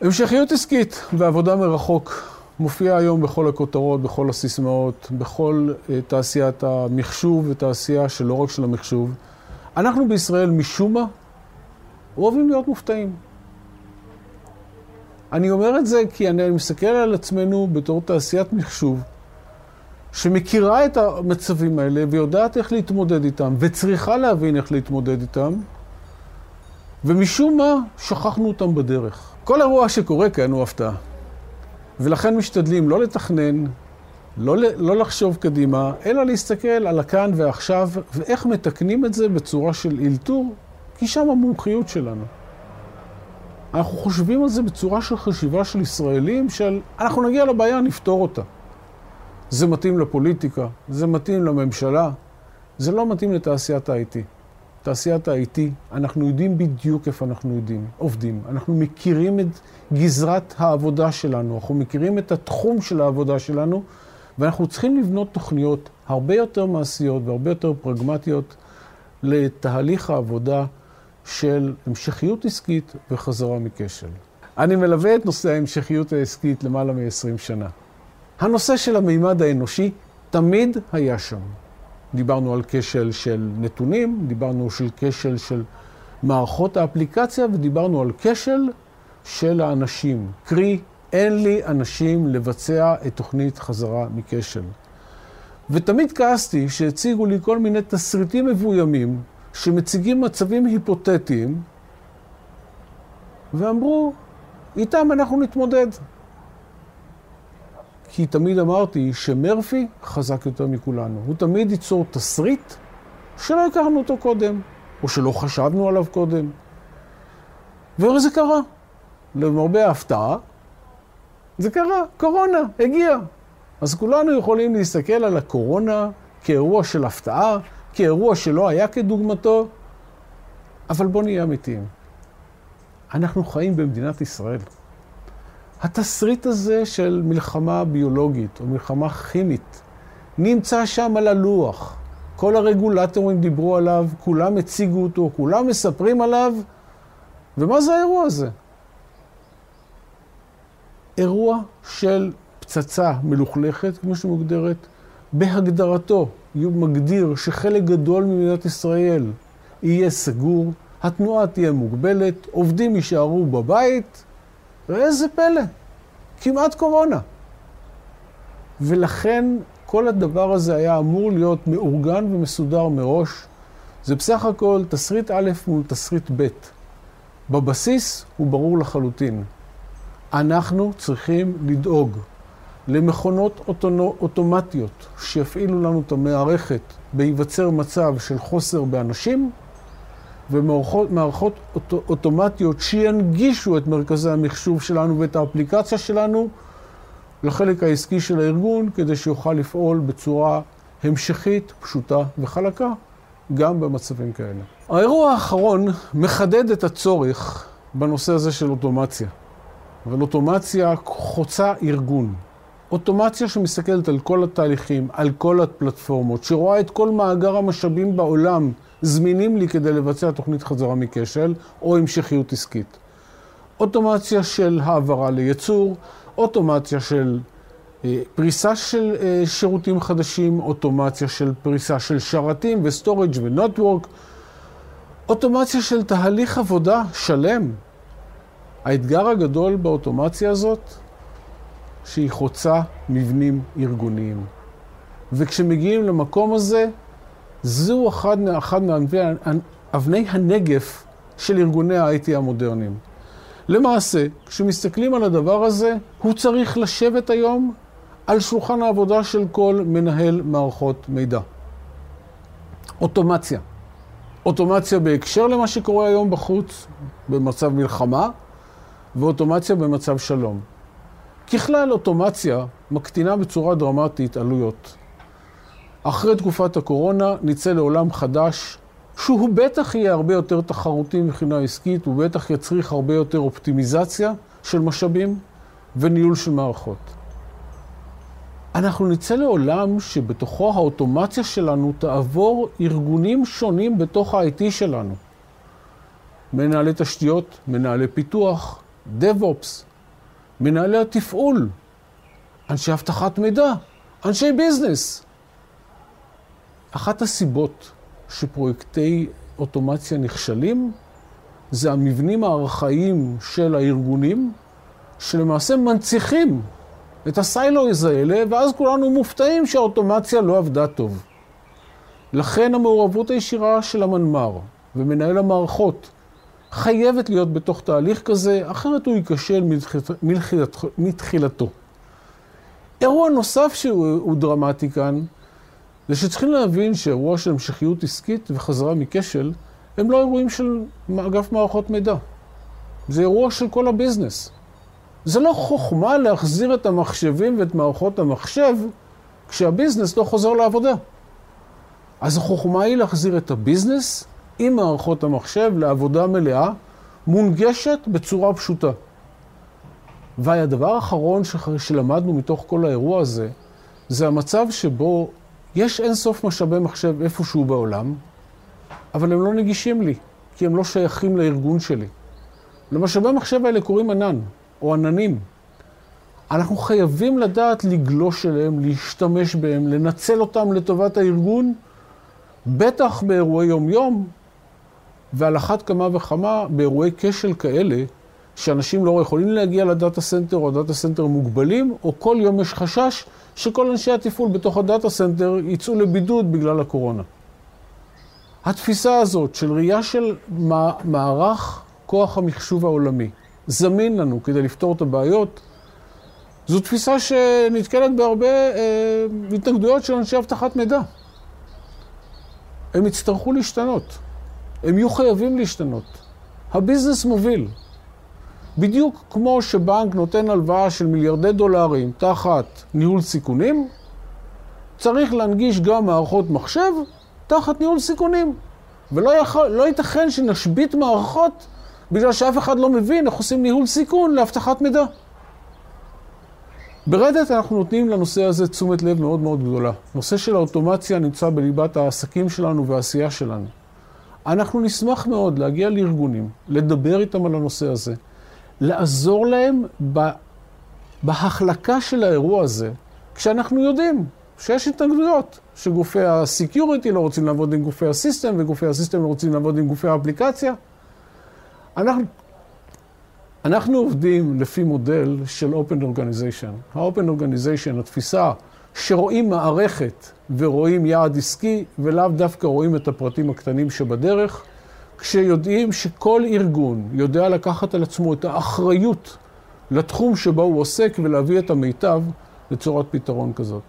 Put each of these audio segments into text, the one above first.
המשכיות עסקית ועבודה מרחוק מופיעה היום בכל הכותרות, בכל הסיסמאות, בכל uh, תעשיית המחשוב ותעשייה שלא רק של המחשוב. אנחנו בישראל, משום מה, אוהבים להיות מופתעים. אני אומר את זה כי אני מסתכל על עצמנו בתור תעשיית מחשוב, שמכירה את המצבים האלה ויודעת איך להתמודד איתם, וצריכה להבין איך להתמודד איתם, ומשום מה שכחנו אותם בדרך. כל אירוע שקורה כאן הוא הפתעה. ולכן משתדלים לא לתכנן, לא, לא לחשוב קדימה, אלא להסתכל על הכאן ועכשיו, ואיך מתקנים את זה בצורה של אילתור, כי שם המומחיות שלנו. אנחנו חושבים על זה בצורה של חשיבה של ישראלים, של אנחנו נגיע לבעיה, נפתור אותה. זה מתאים לפוליטיקה, זה מתאים לממשלה, זה לא מתאים לתעשיית ה-IT. תעשיית ה-IT, אנחנו יודעים בדיוק איפה אנחנו יודעים, עובדים. אנחנו מכירים את גזרת העבודה שלנו, אנחנו מכירים את התחום של העבודה שלנו, ואנחנו צריכים לבנות תוכניות הרבה יותר מעשיות והרבה יותר פרגמטיות לתהליך העבודה של המשכיות עסקית וחזרה מכשל. אני מלווה את נושא ההמשכיות העסקית למעלה מ-20 שנה. הנושא של המימד האנושי תמיד היה שם. דיברנו על כשל של נתונים, דיברנו על כשל של מערכות האפליקציה ודיברנו על כשל של האנשים. קרי, אין לי אנשים לבצע את תוכנית חזרה מכשל. ותמיד כעסתי שהציגו לי כל מיני תסריטים מבוימים שמציגים מצבים היפותטיים ואמרו, איתם אנחנו נתמודד. כי תמיד אמרתי שמרפי חזק יותר מכולנו. הוא תמיד ייצור תסריט שלא הכרנו אותו קודם, או שלא חשבנו עליו קודם. וזה קרה. למרבה ההפתעה, זה קרה, קורונה, הגיע. אז כולנו יכולים להסתכל על הקורונה כאירוע של הפתעה, כאירוע שלא היה כדוגמתו, אבל בואו נהיה אמיתיים. אנחנו חיים במדינת ישראל. התסריט הזה של מלחמה ביולוגית או מלחמה כימית נמצא שם על הלוח. כל הרגולטורים דיברו עליו, כולם הציגו אותו, כולם מספרים עליו, ומה זה האירוע הזה? אירוע של פצצה מלוכלכת, כמו שמוגדרת, בהגדרתו, מגדיר שחלק גדול ממדינת ישראל יהיה סגור, התנועה תהיה מוגבלת, עובדים יישארו בבית, ואיזה פלא, כמעט קורונה. ולכן כל הדבר הזה היה אמור להיות מאורגן ומסודר מראש. זה בסך הכל תסריט א' מול תסריט ב'. בבסיס הוא ברור לחלוטין. אנחנו צריכים לדאוג למכונות אוטונו, אוטומטיות שיפעילו לנו את המערכת בהיווצר מצב של חוסר באנשים, ומערכות אוט, אוטומטיות שינגישו את מרכזי המחשוב שלנו ואת האפליקציה שלנו לחלק העסקי של הארגון, כדי שיוכל לפעול בצורה המשכית, פשוטה וחלקה, גם במצבים כאלה. האירוע האחרון מחדד את הצורך בנושא הזה של אוטומציה. אבל אוטומציה חוצה ארגון. אוטומציה שמסתכלת על כל התהליכים, על כל הפלטפורמות, שרואה את כל מאגר המשאבים בעולם זמינים לי כדי לבצע תוכנית חזרה מכשל או המשכיות עסקית. אוטומציה של העברה לייצור, אוטומציה של אה, פריסה של אה, שירותים חדשים, אוטומציה של פריסה של שרתים ו storage ו network, אוטומציה של תהליך עבודה שלם. האתגר הגדול באוטומציה הזאת שהיא חוצה מבנים ארגוניים. וכשמגיעים למקום הזה, זו אחד, אחד מאבני הנגף של ארגוני ה-IT המודרניים. למעשה, כשמסתכלים על הדבר הזה, הוא צריך לשבת היום על שולחן העבודה של כל מנהל מערכות מידע. אוטומציה. אוטומציה בהקשר למה שקורה היום בחוץ, במצב מלחמה, ואוטומציה במצב שלום. ככלל, אוטומציה מקטינה בצורה דרמטית עלויות. אחרי תקופת הקורונה נצא לעולם חדש, שהוא בטח יהיה הרבה יותר תחרותי מבחינה עסקית, הוא בטח יצריך הרבה יותר אופטימיזציה של משאבים וניהול של מערכות. אנחנו נצא לעולם שבתוכו האוטומציה שלנו תעבור ארגונים שונים בתוך ה-IT שלנו. מנהלי תשתיות, מנהלי פיתוח, DevOps, מנהלי התפעול, אנשי אבטחת מידע, אנשי ביזנס. אחת הסיבות שפרויקטי אוטומציה נכשלים זה המבנים הארכאיים של הארגונים, שלמעשה מנציחים את הסיילויז האלה, ואז כולנו מופתעים שהאוטומציה לא עבדה טוב. לכן המעורבות הישירה של המנמ"ר ומנהל המערכות חייבת להיות בתוך תהליך כזה, אחרת הוא ייכשל מתחילתו. אירוע נוסף שהוא דרמטי כאן, זה שצריכים להבין שאירוע של המשכיות עסקית וחזרה מכשל, הם לא אירועים של אגף מערכות מידע. זה אירוע של כל הביזנס. זה לא חוכמה להחזיר את המחשבים ואת מערכות המחשב כשהביזנס לא חוזר לעבודה. אז החוכמה היא להחזיר את הביזנס עם מערכות המחשב לעבודה מלאה, מונגשת בצורה פשוטה. והדבר האחרון שלמדנו מתוך כל האירוע הזה, זה המצב שבו יש אינסוף משאבי מחשב איפשהו בעולם, אבל הם לא נגישים לי, כי הם לא שייכים לארגון שלי. למשאבי מחשב האלה קוראים ענן, או עננים. אנחנו חייבים לדעת לגלוש אליהם, להשתמש בהם, לנצל אותם לטובת הארגון, בטח באירועי יום-יום, ועל אחת כמה וכמה באירועי כשל כאלה, שאנשים לא יכולים להגיע ל data center, או ה data center מוגבלים, או כל יום יש חשש שכל אנשי התפעול בתוך ה data center יצאו לבידוד בגלל הקורונה. התפיסה הזאת של ראייה של מערך כוח המחשוב העולמי, זמין לנו כדי לפתור את הבעיות, זו תפיסה שנתקלת בהרבה אה, התנגדויות של אנשי אבטחת מידע. הם יצטרכו להשתנות. הם יהיו חייבים להשתנות. הביזנס מוביל. בדיוק כמו שבנק נותן הלוואה של מיליארדי דולרים תחת ניהול סיכונים, צריך להנגיש גם מערכות מחשב תחת ניהול סיכונים. ולא יכול, לא ייתכן שנשבית מערכות בגלל שאף אחד לא מבין איך עושים ניהול סיכון לאבטחת מידע. ברדת אנחנו נותנים לנושא הזה תשומת לב מאוד מאוד גדולה. נושא של האוטומציה נמצא בליבת העסקים שלנו והעשייה שלנו. אנחנו נשמח מאוד להגיע לארגונים, לדבר איתם על הנושא הזה, לעזור להם בהחלקה של האירוע הזה, כשאנחנו יודעים שיש התנגדויות, שגופי ה-security לא רוצים לעבוד עם גופי הסיסטם, וגופי הסיסטם לא רוצים לעבוד עם גופי האפליקציה. אנחנו, אנחנו עובדים לפי מודל של Open Organization. ה-Open Organization, התפיסה שרואים מערכת ורואים יעד עסקי, ולאו דווקא רואים את הפרטים הקטנים שבדרך, כשיודעים שכל ארגון יודע לקחת על עצמו את האחריות לתחום שבו הוא עוסק ולהביא את המיטב לצורת פתרון כזאת.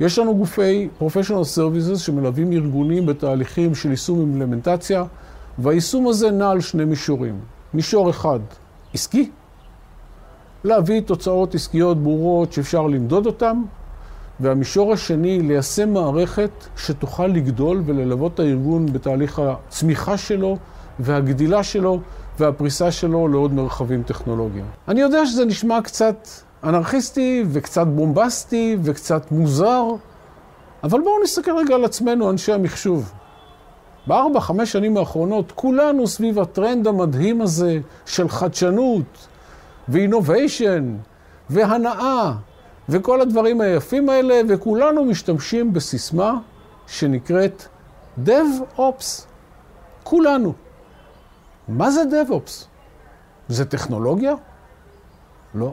יש לנו גופי Professional Services שמלווים ארגונים בתהליכים של יישום אימפלמנטציה, והיישום הזה נע על שני מישורים. מישור אחד, עסקי, להביא תוצאות עסקיות ברורות שאפשר למדוד אותן, והמישור השני, ליישם מערכת שתוכל לגדול וללוות את הארגון בתהליך הצמיחה שלו והגדילה שלו והפריסה שלו לעוד מרחבים טכנולוגיים. אני יודע שזה נשמע קצת אנרכיסטי וקצת בומבסטי וקצת מוזר, אבל בואו נסתכל רגע על עצמנו, אנשי המחשוב. בארבע, חמש שנים האחרונות, כולנו סביב הטרנד המדהים הזה של חדשנות ואינוביישן והנאה וכל הדברים היפים האלה, וכולנו משתמשים בסיסמה שנקראת DevOps. כולנו. מה זה DevOps? זה טכנולוגיה? לא.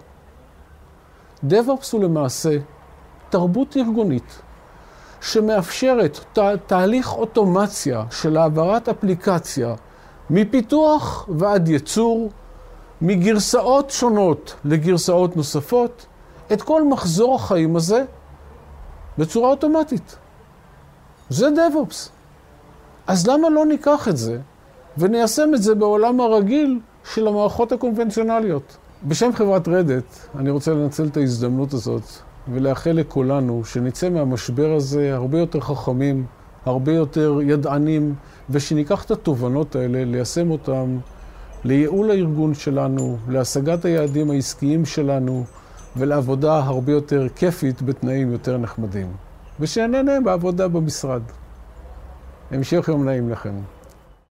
DevOps הוא למעשה תרבות ארגונית שמאפשרת תה, תהליך אוטומציה של העברת אפליקציה מפיתוח ועד ייצור, מגרסאות שונות לגרסאות נוספות, את כל מחזור החיים הזה בצורה אוטומטית. זה DevOps. אז למה לא ניקח את זה וניישם את זה בעולם הרגיל של המערכות הקונבנציונליות? בשם חברת רדט, אני רוצה לנצל את ההזדמנות הזאת ולאחל לכולנו שנצא מהמשבר הזה הרבה יותר חכמים, הרבה יותר ידענים, ושניקח את התובנות האלה, ליישם אותן לייעול הארגון שלנו, להשגת היעדים העסקיים שלנו, ולעבודה הרבה יותר כיפית בתנאים יותר נחמדים. ושנהנה בעבודה במשרד. המשך יום נעים לכם.